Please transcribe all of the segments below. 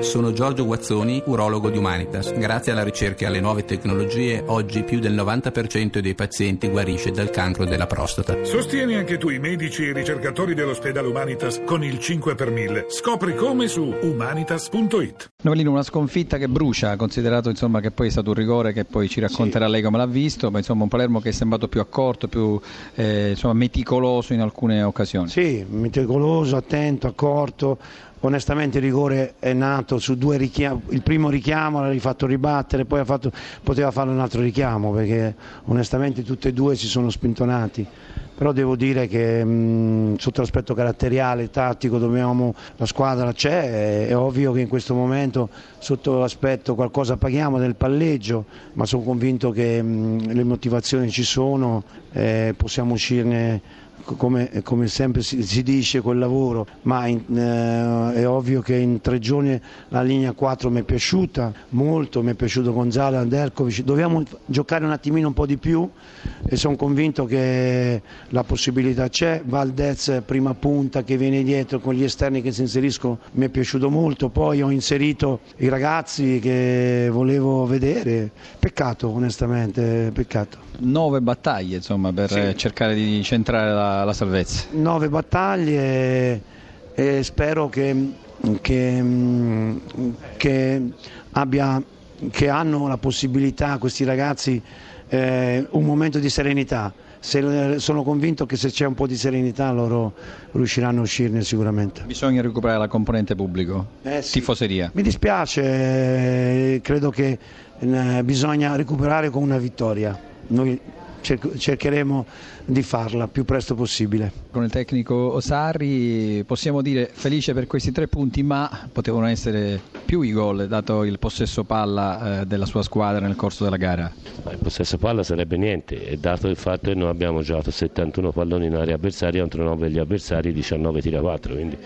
Sono Giorgio Guazzoni, urologo di Humanitas. Grazie alla ricerca e alle nuove tecnologie, oggi più del 90% dei pazienti guarisce dal cancro della prostata. Sostieni anche tu i medici e i ricercatori dell'ospedale Humanitas con il 5 per 1000. Scopri come su humanitas.it. Novellino, una sconfitta che brucia, considerato insomma, che poi è stato un rigore che poi ci racconterà sì. lei come l'ha visto, ma insomma un Palermo che è sembrato più accorto, più eh, insomma, meticoloso in alcune occasioni. Sì, meticoloso, attento, accorto onestamente il rigore è nato su due richiami, il primo richiamo l'ha rifatto ribattere, poi fatto, poteva fare un altro richiamo perché onestamente tutti e due si sono spintonati. Però devo dire che mh, sotto l'aspetto caratteriale, tattico, dobbiamo, la squadra c'è, è, è ovvio che in questo momento sotto l'aspetto qualcosa paghiamo del palleggio, ma sono convinto che mh, le motivazioni ci sono, eh, possiamo uscirne come, come, sempre si, si, dice quel lavoro, ma in, eh, è ovvio che in tre giorni la linea 4 mi è piaciuta molto, mi è piaciuto Gonzalo, Anderkovic, dobbiamo giocare un attimino un po' di più e sono convinto che la possibilità c'è, Valdez prima punta che viene dietro con gli esterni che si inseriscono mi è piaciuto molto, poi ho inserito i ragazzi che volevo vedere, peccato onestamente, peccato. Nove battaglie insomma per sì. cercare di centrare la la, salvezza. Nove battaglie e spero che, che, che, abbia, che hanno la possibilità questi ragazzi eh, un momento di serenità. Se, sono convinto che se c'è un po' di serenità loro riusciranno a uscirne sicuramente. Bisogna recuperare la componente pubblico, eh sì. tifoseria. Mi dispiace, credo che eh, bisogna recuperare con una vittoria. Noi cercheremo di farla più presto possibile. Con il tecnico Osarri possiamo dire felice per questi tre punti, ma potevano essere più i gol dato il possesso palla eh, della sua squadra nel corso della gara. Ma il possesso palla sarebbe niente, dato il fatto che noi abbiamo giocato 71 palloni in area avversaria contro 9 degli avversari, 19 tira 4, quindi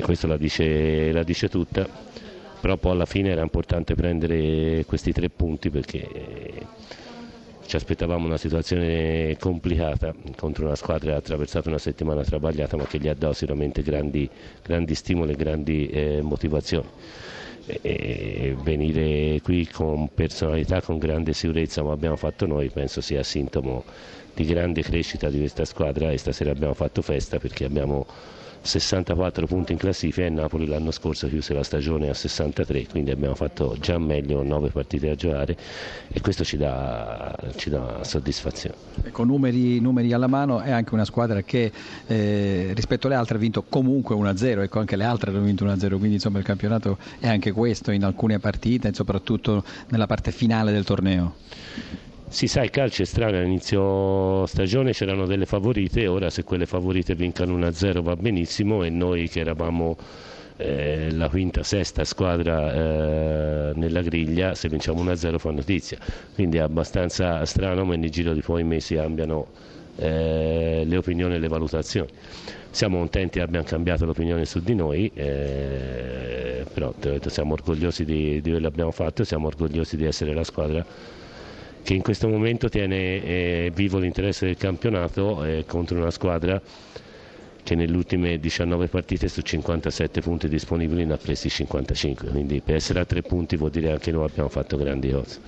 questo la dice, la dice tutta però poi alla fine era importante prendere questi tre punti perché ci aspettavamo una situazione complicata contro una squadra che ha attraversato una settimana travagliata ma che gli ha dato sicuramente grandi, grandi stimoli e grandi eh, motivazioni. E venire qui con personalità, con grande sicurezza come abbiamo fatto noi penso sia sintomo di grande crescita di questa squadra e stasera abbiamo fatto festa perché abbiamo 64 punti in classifica e Napoli l'anno scorso chiuse la stagione a 63, quindi abbiamo fatto già meglio 9 partite a giocare e questo ci dà, ci dà soddisfazione. Ecco, numeri, numeri, alla mano è anche una squadra che eh, rispetto alle altre ha vinto comunque 1-0, ecco anche le altre hanno vinto 1-0, quindi insomma il campionato è anche questo in alcune partite, soprattutto nella parte finale del torneo. Si sa, il calcio è strano, all'inizio stagione c'erano delle favorite, ora se quelle favorite vincano 1-0 va benissimo e noi che eravamo eh, la quinta, sesta squadra eh, nella griglia, se vinciamo 1-0 fa notizia. Quindi è abbastanza strano, ma nel giro di poi mesi cambiano eh, le opinioni e le valutazioni. Siamo contenti che abbiamo cambiato l'opinione su di noi, eh, però siamo orgogliosi di, di quello che abbiamo fatto, siamo orgogliosi di essere la squadra che in questo momento tiene eh, vivo l'interesse del campionato eh, contro una squadra che nelle ultime 19 partite su 57 punti disponibili ne ha presi 55, quindi per essere a tre punti vuol dire anche noi abbiamo fatto grandi cose.